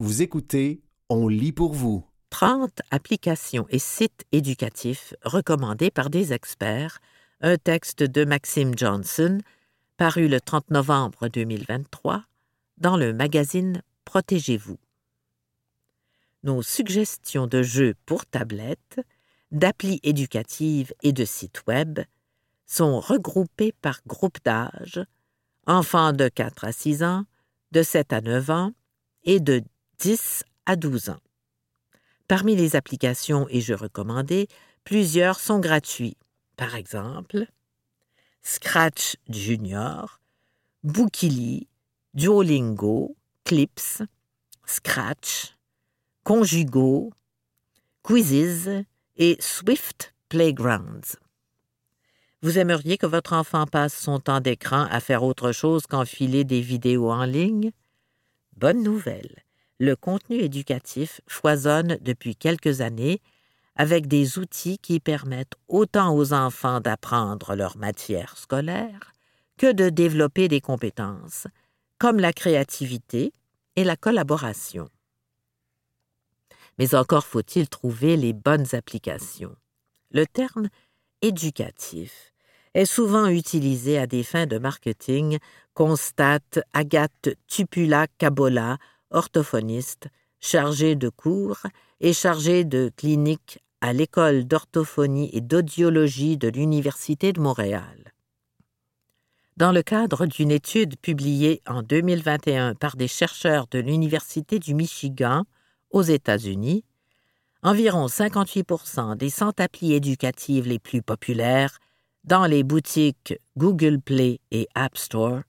Vous écoutez On lit pour vous. 30 applications et sites éducatifs recommandés par des experts, un texte de Maxime Johnson, paru le 30 novembre 2023 dans le magazine Protégez-vous. Nos suggestions de jeux pour tablettes, d'applis éducatives et de sites Web sont regroupées par groupe d'âge, enfants de 4 à 6 ans, de 7 à 9 ans et de 10 à 12 ans. Parmi les applications et jeux recommandés, plusieurs sont gratuits. Par exemple, Scratch Junior, Bookily, Duolingo, Clips, Scratch, Conjugo, Quizzes et Swift Playgrounds. Vous aimeriez que votre enfant passe son temps d'écran à faire autre chose qu'enfiler des vidéos en ligne? Bonne nouvelle le contenu éducatif foisonne depuis quelques années avec des outils qui permettent autant aux enfants d'apprendre leur matière scolaire que de développer des compétences, comme la créativité et la collaboration. Mais encore faut-il trouver les bonnes applications. Le terme éducatif est souvent utilisé à des fins de marketing, constate Agathe Tupula-Cabola orthophoniste, chargé de cours et chargé de clinique à l'école d'orthophonie et d'audiologie de l'Université de Montréal. Dans le cadre d'une étude publiée en 2021 par des chercheurs de l'Université du Michigan aux États-Unis, environ 58% des 100 applis éducatives les plus populaires dans les boutiques Google Play et App Store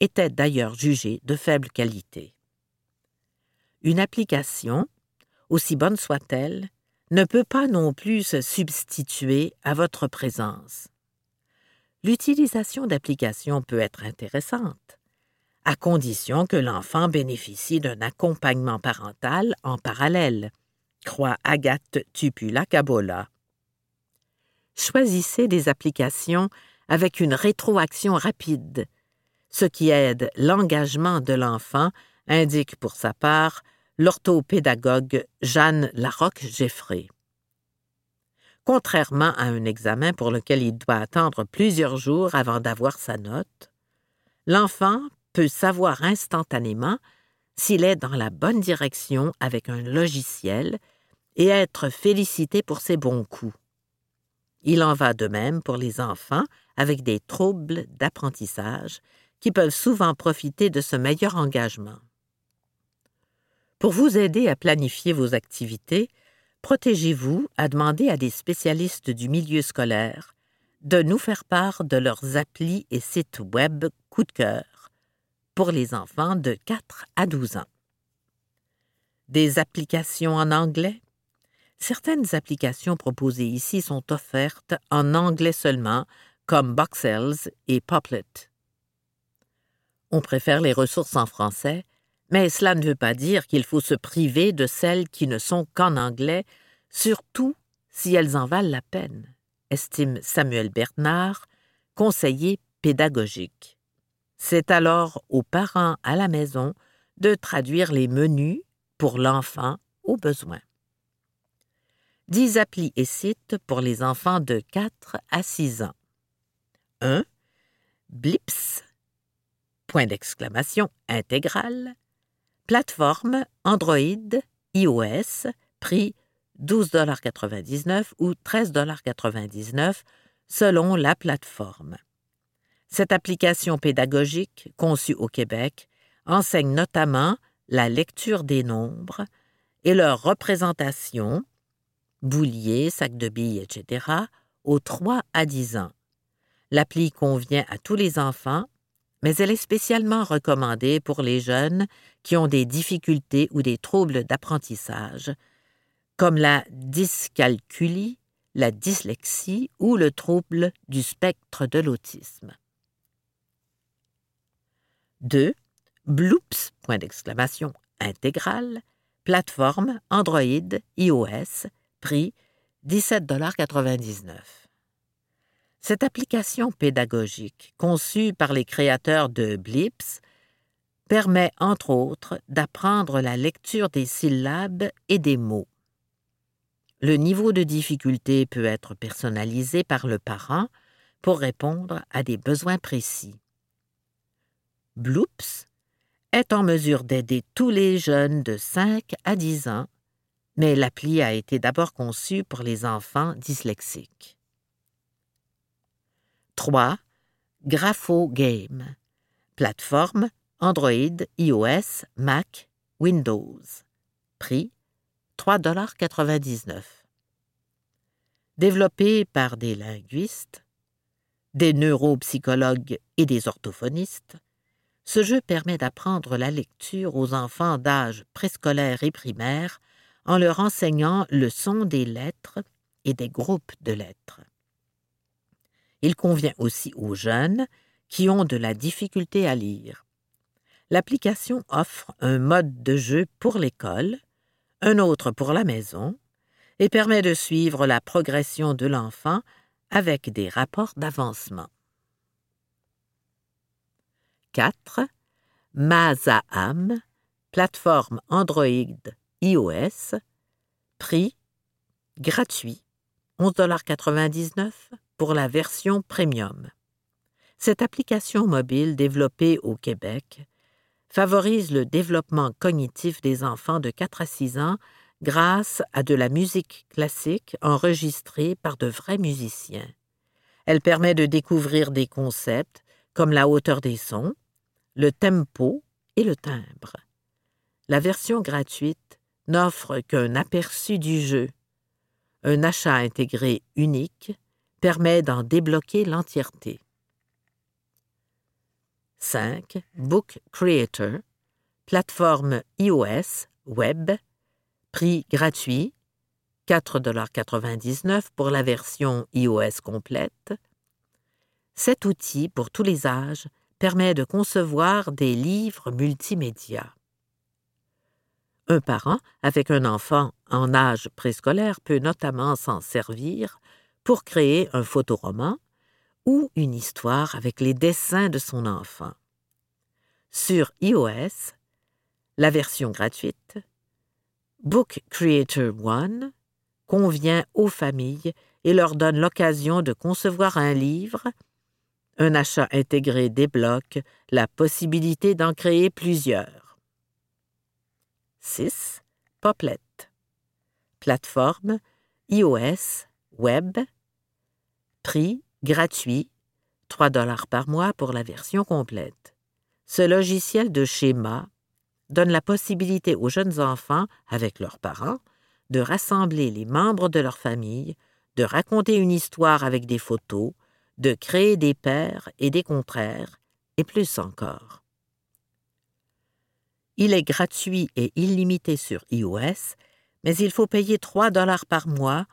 étaient d'ailleurs jugées de faible qualité. Une application, aussi bonne soit-elle, ne peut pas non plus se substituer à votre présence. L'utilisation d'applications peut être intéressante, à condition que l'enfant bénéficie d'un accompagnement parental en parallèle, croit Agathe Tupula-Cabola. Choisissez des applications avec une rétroaction rapide, ce qui aide l'engagement de l'enfant indique pour sa part l'orthopédagogue Jeanne Larocque-Geffrey. Contrairement à un examen pour lequel il doit attendre plusieurs jours avant d'avoir sa note, l'enfant peut savoir instantanément s'il est dans la bonne direction avec un logiciel et être félicité pour ses bons coups. Il en va de même pour les enfants avec des troubles d'apprentissage qui peuvent souvent profiter de ce meilleur engagement. Pour vous aider à planifier vos activités, protégez-vous à demander à des spécialistes du milieu scolaire de nous faire part de leurs applis et sites web coup de cœur pour les enfants de 4 à 12 ans. Des applications en anglais? Certaines applications proposées ici sont offertes en anglais seulement, comme Boxels et Poplet. On préfère les ressources en français, mais cela ne veut pas dire qu'il faut se priver de celles qui ne sont qu'en anglais, surtout si elles en valent la peine, estime Samuel Bernard, conseiller pédagogique. C'est alors aux parents à la maison de traduire les menus pour l'enfant au besoin. Dix applis et sites pour les enfants de 4 à 6 ans. 1. Blips, point d'exclamation intégrale, Plateforme Android, iOS, prix 12,99$ ou 13,99$ selon la plateforme. Cette application pédagogique, conçue au Québec, enseigne notamment la lecture des nombres et leur représentation, boulier, sac de billes, etc., aux 3 à 10 ans. L'appli convient à tous les enfants mais elle est spécialement recommandée pour les jeunes qui ont des difficultés ou des troubles d'apprentissage, comme la dyscalculie, la dyslexie ou le trouble du spectre de l'autisme. 2. Bloops, point d'exclamation, intégrale, plateforme Android, iOS, prix 17,99 cette application pédagogique, conçue par les créateurs de Blips, permet entre autres d'apprendre la lecture des syllabes et des mots. Le niveau de difficulté peut être personnalisé par le parent pour répondre à des besoins précis. Bloops est en mesure d'aider tous les jeunes de 5 à 10 ans, mais l'appli a été d'abord conçue pour les enfants dyslexiques. 3. Grapho Game. Plateforme Android, iOS, Mac, Windows. Prix 3,99 Développé par des linguistes, des neuropsychologues et des orthophonistes, ce jeu permet d'apprendre la lecture aux enfants d'âge préscolaire et primaire en leur enseignant le son des lettres et des groupes de lettres. Il convient aussi aux jeunes qui ont de la difficulté à lire. L'application offre un mode de jeu pour l'école, un autre pour la maison, et permet de suivre la progression de l'enfant avec des rapports d'avancement. 4. Mazaham, plateforme Android iOS, prix gratuit 11,99 pour la version premium. Cette application mobile développée au Québec favorise le développement cognitif des enfants de 4 à 6 ans grâce à de la musique classique enregistrée par de vrais musiciens. Elle permet de découvrir des concepts comme la hauteur des sons, le tempo et le timbre. La version gratuite n'offre qu'un aperçu du jeu. Un achat intégré unique permet d'en débloquer l'entièreté. 5. Book Creator, plateforme iOS, web, prix gratuit, 4,99 pour la version iOS complète. Cet outil, pour tous les âges, permet de concevoir des livres multimédia. Un parent avec un enfant en âge préscolaire peut notamment s'en servir pour créer un photoroman ou une histoire avec les dessins de son enfant. Sur iOS, la version gratuite, Book Creator One convient aux familles et leur donne l'occasion de concevoir un livre. Un achat intégré débloque la possibilité d'en créer plusieurs. 6. Poplet. Plateforme iOS, web, Prix gratuit, 3 dollars par mois pour la version complète. Ce logiciel de schéma donne la possibilité aux jeunes enfants, avec leurs parents, de rassembler les membres de leur famille, de raconter une histoire avec des photos, de créer des pères et des contraires, et plus encore. Il est gratuit et illimité sur iOS, mais il faut payer 3 dollars par mois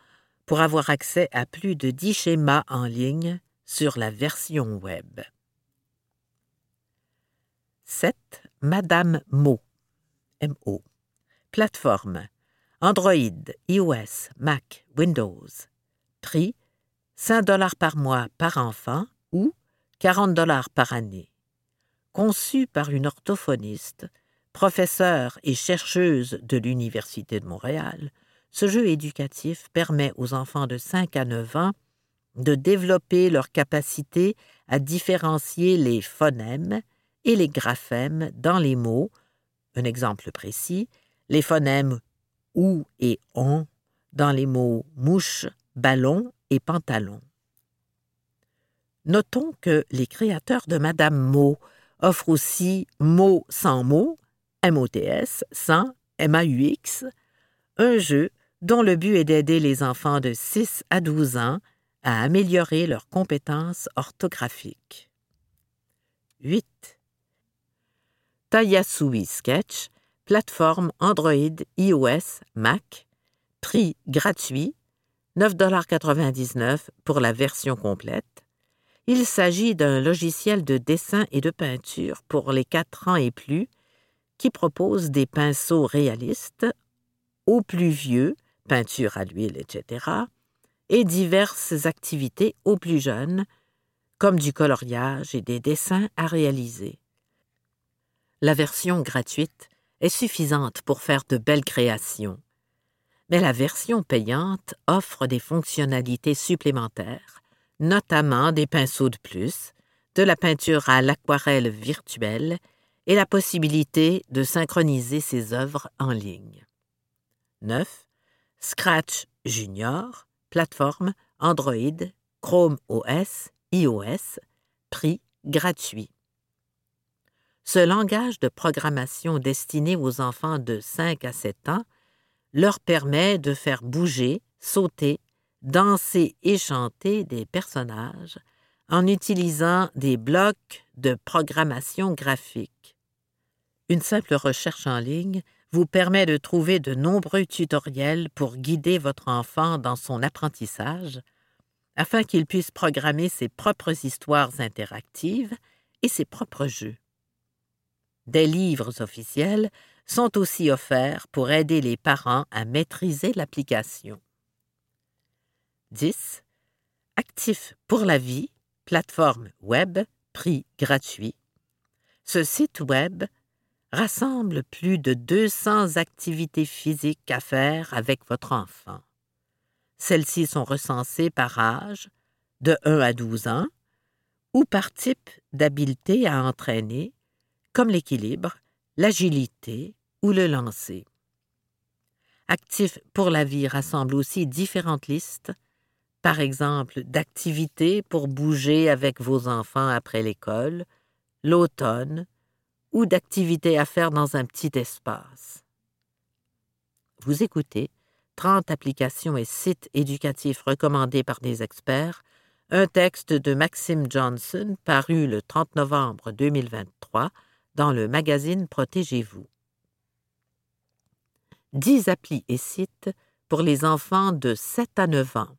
pour avoir accès à plus de 10 schémas en ligne sur la version web. 7. Madame Mo. MO. Plateforme Android, iOS, Mac, Windows. Prix 5 dollars par mois par enfant ou 40 dollars par année. Conçu par une orthophoniste, professeure et chercheuse de l'Université de Montréal, ce jeu éducatif permet aux enfants de 5 à 9 ans de développer leur capacité à différencier les phonèmes et les graphèmes dans les mots. Un exemple précis, les phonèmes ou et on dans les mots mouche, ballon et pantalon. Notons que les créateurs de Madame Mo offrent aussi Mots sans mots, MOTS, sans MAUX, un jeu dont le but est d'aider les enfants de 6 à 12 ans à améliorer leurs compétences orthographiques. 8. Tayasui Sketch, plateforme Android, iOS, Mac, prix gratuit, 9,99 pour la version complète. Il s'agit d'un logiciel de dessin et de peinture pour les 4 ans et plus qui propose des pinceaux réalistes aux plus vieux peinture à l'huile, etc., et diverses activités aux plus jeunes, comme du coloriage et des dessins à réaliser. La version gratuite est suffisante pour faire de belles créations, mais la version payante offre des fonctionnalités supplémentaires, notamment des pinceaux de plus, de la peinture à l'aquarelle virtuelle et la possibilité de synchroniser ses œuvres en ligne. 9. Scratch Junior, plateforme Android, Chrome OS, iOS, prix gratuit. Ce langage de programmation destiné aux enfants de 5 à 7 ans leur permet de faire bouger, sauter, danser et chanter des personnages en utilisant des blocs de programmation graphique. Une simple recherche en ligne vous permet de trouver de nombreux tutoriels pour guider votre enfant dans son apprentissage afin qu'il puisse programmer ses propres histoires interactives et ses propres jeux. Des livres officiels sont aussi offerts pour aider les parents à maîtriser l'application. 10. Actif pour la vie, plateforme web, prix gratuit. Ce site web rassemble plus de 200 activités physiques à faire avec votre enfant. Celles-ci sont recensées par âge, de 1 à 12 ans, ou par type d'habileté à entraîner, comme l'équilibre, l'agilité ou le lancer. Actif pour la vie rassemble aussi différentes listes, par exemple d'activités pour bouger avec vos enfants après l'école, l'automne, ou d'activités à faire dans un petit espace. Vous écoutez 30 applications et sites éducatifs recommandés par des experts, un texte de Maxime Johnson paru le 30 novembre 2023 dans le magazine Protégez-vous. 10 applis et sites pour les enfants de 7 à 9 ans.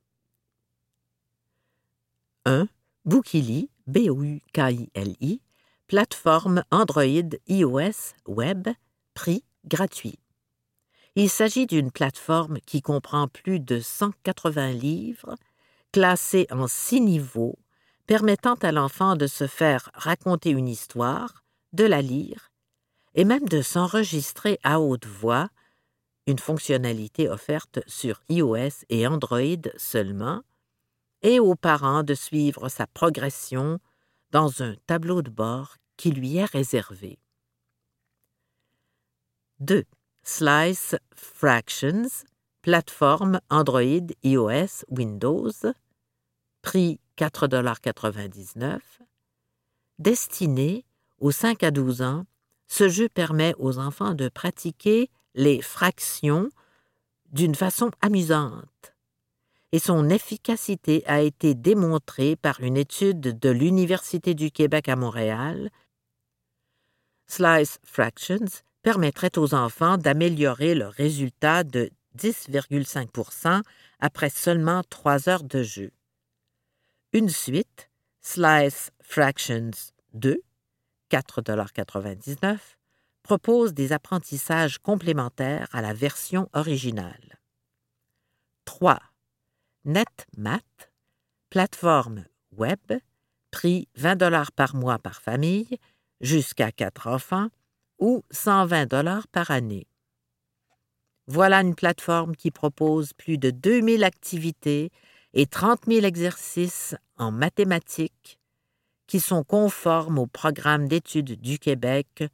1. Bookily, B-O-U-K-I-L-I, plateforme Android, iOS, Web, prix gratuit. Il s'agit d'une plateforme qui comprend plus de 180 livres, classés en six niveaux, permettant à l'enfant de se faire raconter une histoire, de la lire, et même de s'enregistrer à haute voix, une fonctionnalité offerte sur iOS et Android seulement, et aux parents de suivre sa progression dans un tableau de bord qui lui est réservé. 2. Slice Fractions, plateforme Android, iOS, Windows, prix 4,99 Destiné aux 5 à 12 ans, ce jeu permet aux enfants de pratiquer les fractions d'une façon amusante. Et son efficacité a été démontrée par une étude de l'Université du Québec à Montréal. Slice Fractions permettrait aux enfants d'améliorer leur résultat de 10,5% après seulement trois heures de jeu. Une suite, Slice Fractions 2, 4,99 propose des apprentissages complémentaires à la version originale. 3. NetMath, plateforme web, prix 20 par mois par famille, jusqu'à 4 enfants, ou 120 dollars par année. Voilà une plateforme qui propose plus de 2000 activités et 30 000 exercices en mathématiques qui sont conformes au programme d'études du Québec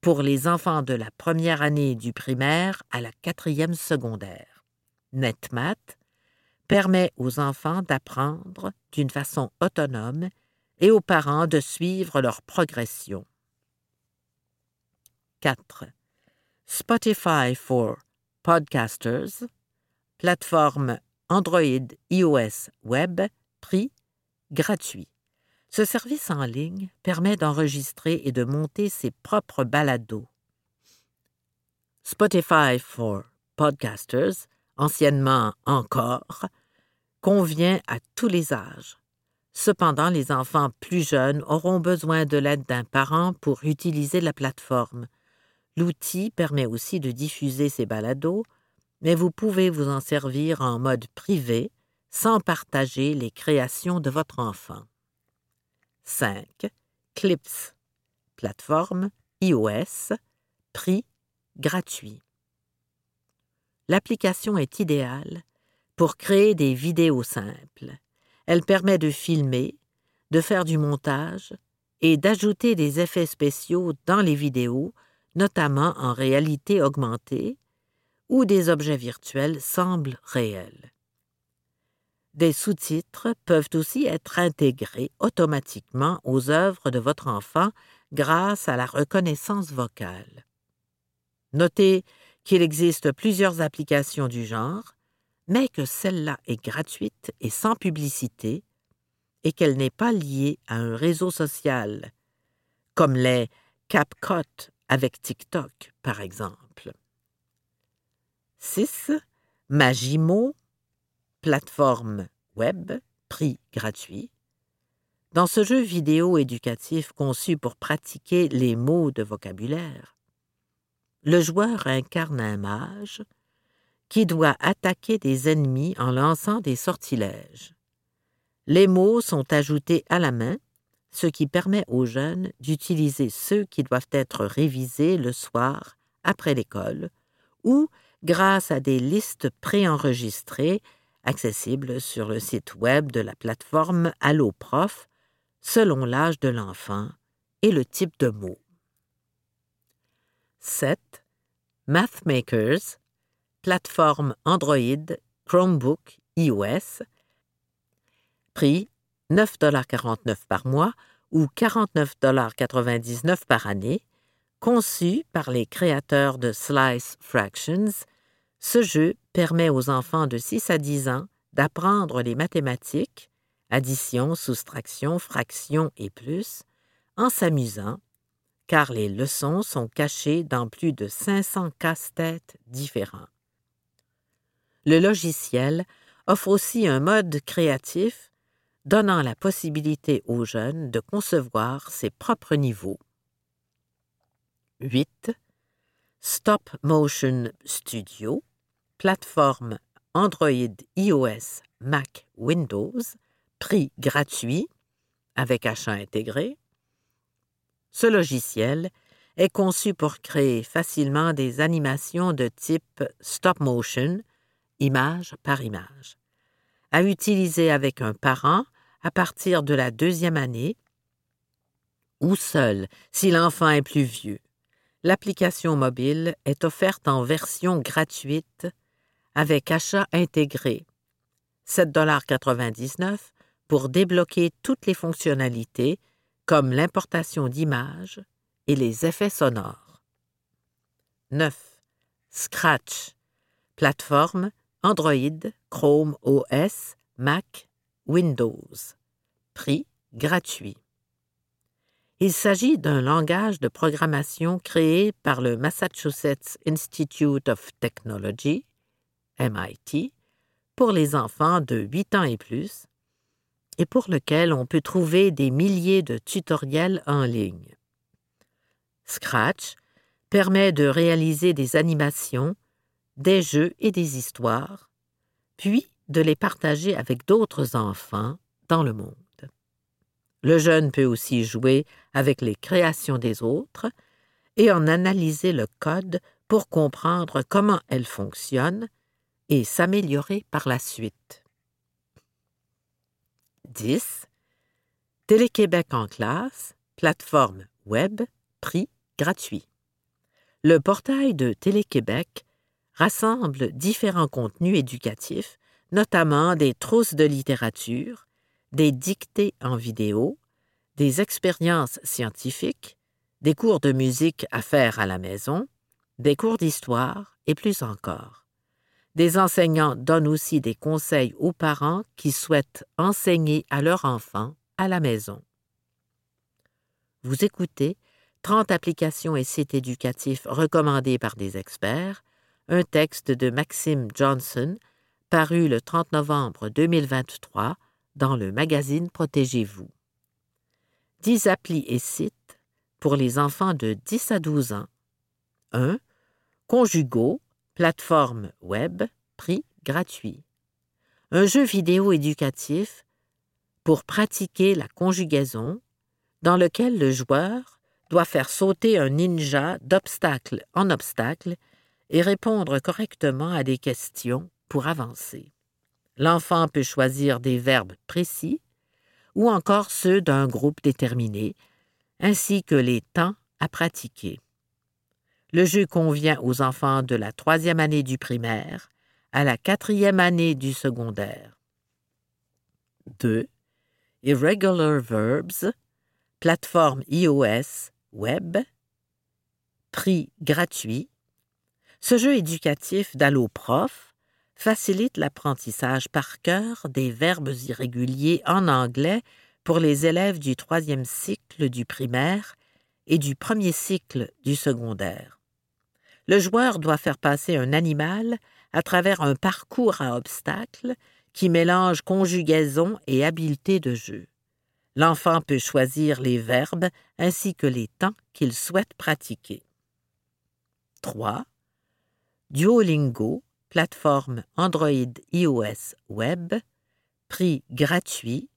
pour les enfants de la première année du primaire à la quatrième secondaire. NetMath permet aux enfants d'apprendre d'une façon autonome et aux parents de suivre leur progression. 4. Spotify for Podcasters, plateforme Android, iOS, Web, prix gratuit. Ce service en ligne permet d'enregistrer et de monter ses propres balados. Spotify for Podcasters, anciennement encore, convient à tous les âges. Cependant, les enfants plus jeunes auront besoin de l'aide d'un parent pour utiliser la plateforme. L'outil permet aussi de diffuser ces balados, mais vous pouvez vous en servir en mode privé sans partager les créations de votre enfant. 5. Clips. Plateforme iOS, prix gratuit. L'application est idéale pour créer des vidéos simples. Elle permet de filmer, de faire du montage et d'ajouter des effets spéciaux dans les vidéos, notamment en réalité augmentée, où des objets virtuels semblent réels. Des sous-titres peuvent aussi être intégrés automatiquement aux œuvres de votre enfant grâce à la reconnaissance vocale. Notez qu'il existe plusieurs applications du genre, mais que celle-là est gratuite et sans publicité, et qu'elle n'est pas liée à un réseau social, comme les CapCut avec TikTok, par exemple. 6. Magimo, plateforme web, prix gratuit. Dans ce jeu vidéo éducatif conçu pour pratiquer les mots de vocabulaire, le joueur incarne un mage qui doit attaquer des ennemis en lançant des sortilèges. Les mots sont ajoutés à la main, ce qui permet aux jeunes d'utiliser ceux qui doivent être révisés le soir après l'école ou grâce à des listes préenregistrées accessibles sur le site web de la plateforme AlloProf selon l'âge de l'enfant et le type de mots. 7. MathMakers, plateforme Android, Chromebook, iOS. Prix 9,49$ par mois ou 49,99$ par année. Conçu par les créateurs de Slice Fractions, ce jeu permet aux enfants de 6 à 10 ans d'apprendre les mathématiques, addition, soustraction, fraction et plus, en s'amusant, car les leçons sont cachées dans plus de 500 casse-têtes différents. Le logiciel offre aussi un mode créatif donnant la possibilité aux jeunes de concevoir ses propres niveaux. 8. Stop Motion Studio, plateforme Android, iOS, Mac, Windows, prix gratuit avec achat intégré. Ce logiciel est conçu pour créer facilement des animations de type stop motion image par image, à utiliser avec un parent à partir de la deuxième année ou seul si l'enfant est plus vieux. L'application mobile est offerte en version gratuite avec achat intégré. 7,99 pour débloquer toutes les fonctionnalités comme l'importation d'images et les effets sonores. 9. Scratch, plateforme Android, Chrome OS, Mac, Windows. Prix gratuit. Il s'agit d'un langage de programmation créé par le Massachusetts Institute of Technology, MIT, pour les enfants de 8 ans et plus, et pour lequel on peut trouver des milliers de tutoriels en ligne. Scratch permet de réaliser des animations des jeux et des histoires, puis de les partager avec d'autres enfants dans le monde. Le jeune peut aussi jouer avec les créations des autres et en analyser le code pour comprendre comment elles fonctionnent et s'améliorer par la suite. 10. Télé-Québec en classe, plateforme web, prix gratuit. Le portail de Télé-Québec rassemble différents contenus éducatifs, notamment des trousses de littérature, des dictées en vidéo, des expériences scientifiques, des cours de musique à faire à la maison, des cours d'histoire et plus encore. Des enseignants donnent aussi des conseils aux parents qui souhaitent enseigner à leur enfant à la maison. Vous écoutez 30 applications et sites éducatifs recommandés par des experts un texte de Maxime Johnson paru le 30 novembre 2023 dans le magazine Protégez-vous. 10 applis et sites pour les enfants de 10 à 12 ans. 1. Conjugo, plateforme web, prix gratuit. Un jeu vidéo éducatif pour pratiquer la conjugaison dans lequel le joueur doit faire sauter un ninja d'obstacle en obstacle et répondre correctement à des questions pour avancer. L'enfant peut choisir des verbes précis ou encore ceux d'un groupe déterminé, ainsi que les temps à pratiquer. Le jeu convient aux enfants de la troisième année du primaire à la quatrième année du secondaire. 2. Irregular Verbs, plateforme iOS, web, prix gratuit. Ce jeu éducatif d'Alloprof facilite l'apprentissage par cœur des verbes irréguliers en anglais pour les élèves du troisième cycle du primaire et du premier cycle du secondaire. Le joueur doit faire passer un animal à travers un parcours à obstacles qui mélange conjugaison et habileté de jeu. L'enfant peut choisir les verbes ainsi que les temps qu'il souhaite pratiquer. 3. Duolingo, plateforme Android iOS Web, prix gratuit,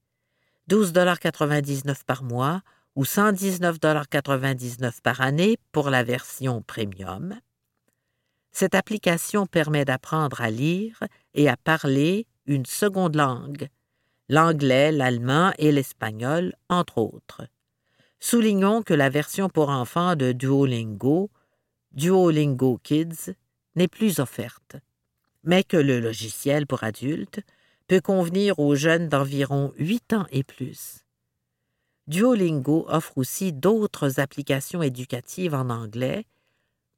12,99 par mois ou 119,99 par année pour la version premium. Cette application permet d'apprendre à lire et à parler une seconde langue, l'anglais, l'allemand et l'espagnol, entre autres. Soulignons que la version pour enfants de Duolingo, Duolingo Kids, n'est plus offerte, mais que le logiciel pour adultes peut convenir aux jeunes d'environ 8 ans et plus. Duolingo offre aussi d'autres applications éducatives en anglais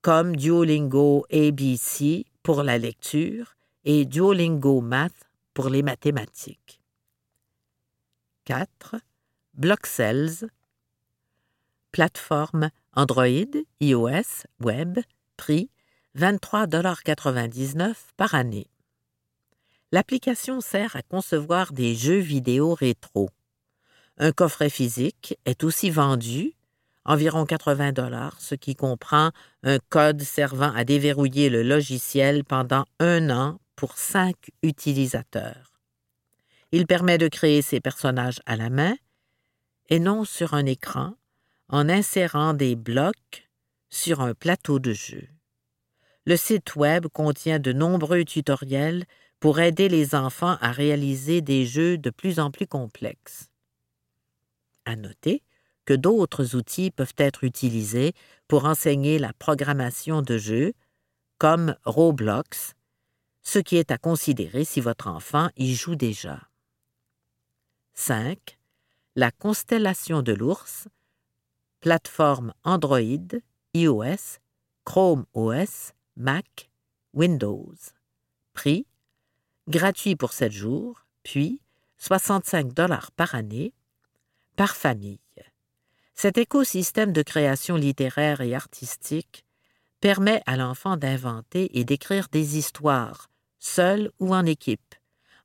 comme Duolingo ABC pour la lecture et Duolingo Math pour les mathématiques. 4. Blockcells, plateforme Android, iOS, web, prix 23,99 par année. L'application sert à concevoir des jeux vidéo rétro. Un coffret physique est aussi vendu environ 80 dollars, ce qui comprend un code servant à déverrouiller le logiciel pendant un an pour cinq utilisateurs. Il permet de créer ses personnages à la main et non sur un écran en insérant des blocs sur un plateau de jeu. Le site Web contient de nombreux tutoriels pour aider les enfants à réaliser des jeux de plus en plus complexes. À noter que d'autres outils peuvent être utilisés pour enseigner la programmation de jeux, comme Roblox, ce qui est à considérer si votre enfant y joue déjà. 5. La constellation de l'ours, plateforme Android, iOS, Chrome OS, Mac, Windows. Prix gratuit pour 7 jours, puis 65 dollars par année, par famille. Cet écosystème de création littéraire et artistique permet à l'enfant d'inventer et d'écrire des histoires, seul ou en équipe,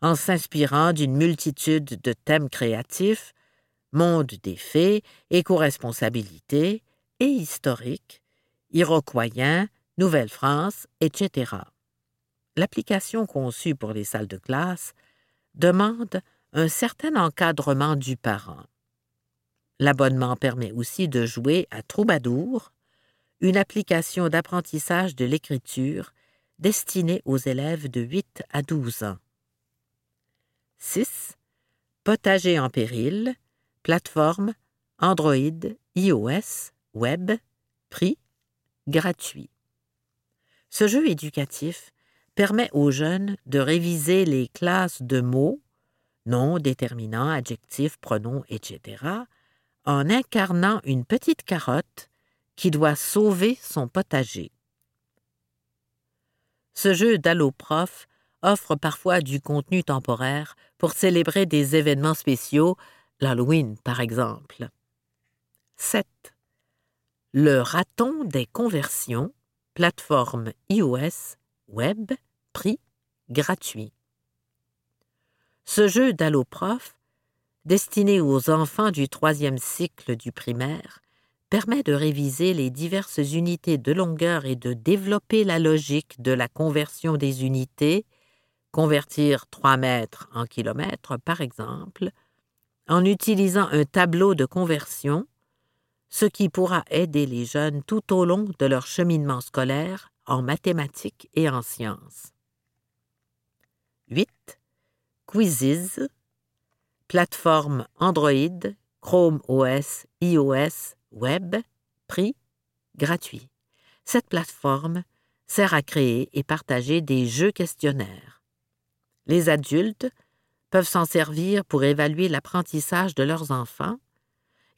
en s'inspirant d'une multitude de thèmes créatifs, monde des fées, éco-responsabilité et historique, iroquoien, Nouvelle-France, etc. L'application conçue pour les salles de classe demande un certain encadrement du parent. L'abonnement permet aussi de jouer à Troubadour, une application d'apprentissage de l'écriture destinée aux élèves de 8 à 12 ans. 6. Potager en péril, plateforme Android, iOS, web, prix gratuit. Ce jeu éducatif permet aux jeunes de réviser les classes de mots, noms, déterminants, adjectifs, pronoms, etc., en incarnant une petite carotte qui doit sauver son potager. Ce jeu d'alloprof offre parfois du contenu temporaire pour célébrer des événements spéciaux, l'Halloween par exemple. 7. Le raton des conversions, plateforme iOS, web, prix gratuit. Ce jeu d'alloprof destiné aux enfants du troisième cycle du primaire, permet de réviser les diverses unités de longueur et de développer la logique de la conversion des unités, convertir 3 mètres en kilomètres par exemple, en utilisant un tableau de conversion, ce qui pourra aider les jeunes tout au long de leur cheminement scolaire en mathématiques et en sciences. 8. Quizzes, plateforme Android, Chrome OS, iOS, Web, prix gratuit. Cette plateforme sert à créer et partager des jeux questionnaires. Les adultes peuvent s'en servir pour évaluer l'apprentissage de leurs enfants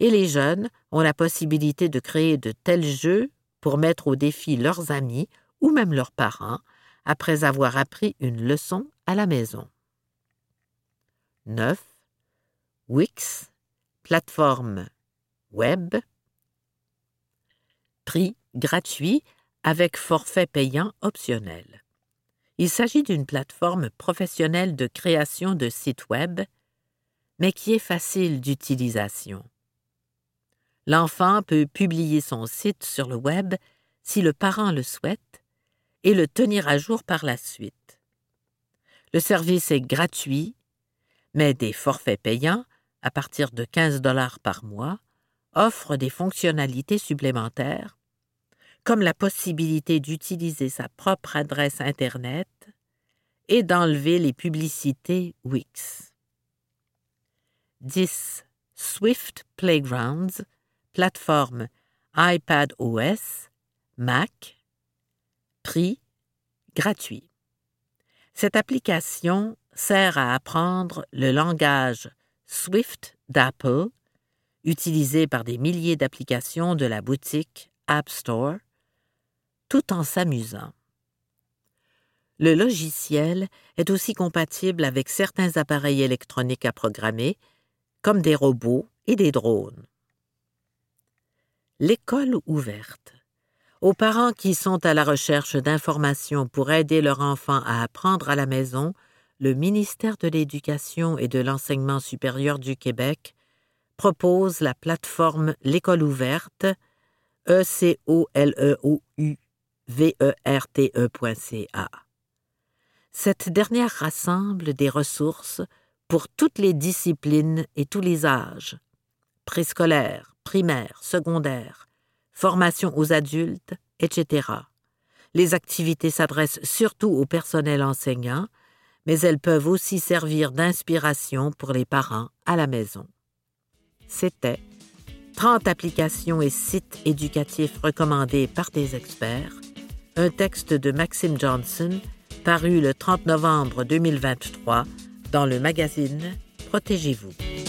et les jeunes ont la possibilité de créer de tels jeux pour mettre au défi leurs amis ou même leurs parents après avoir appris une leçon à la maison. 9. Wix, plateforme web, prix gratuit avec forfait payant optionnel. Il s'agit d'une plateforme professionnelle de création de sites web, mais qui est facile d'utilisation. L'enfant peut publier son site sur le web si le parent le souhaite et le tenir à jour par la suite. Le service est gratuit, mais des forfaits payants, à partir de 15 dollars par mois, offrent des fonctionnalités supplémentaires, comme la possibilité d'utiliser sa propre adresse Internet et d'enlever les publicités Wix. 10. Swift Playgrounds plateforme iPad OS, Mac, prix gratuit. Cette application sert à apprendre le langage Swift d'Apple, utilisé par des milliers d'applications de la boutique App Store, tout en s'amusant. Le logiciel est aussi compatible avec certains appareils électroniques à programmer, comme des robots et des drones l'école ouverte. Aux parents qui sont à la recherche d'informations pour aider leur enfant à apprendre à la maison, le ministère de l'Éducation et de l'Enseignement supérieur du Québec propose la plateforme L'école ouverte, Cette dernière rassemble des ressources pour toutes les disciplines et tous les âges, préscolaires, primaire, secondaire, formation aux adultes, etc. Les activités s'adressent surtout au personnel enseignant, mais elles peuvent aussi servir d'inspiration pour les parents à la maison. C'était 30 applications et sites éducatifs recommandés par des experts, un texte de Maxime Johnson paru le 30 novembre 2023 dans le magazine Protégez-vous.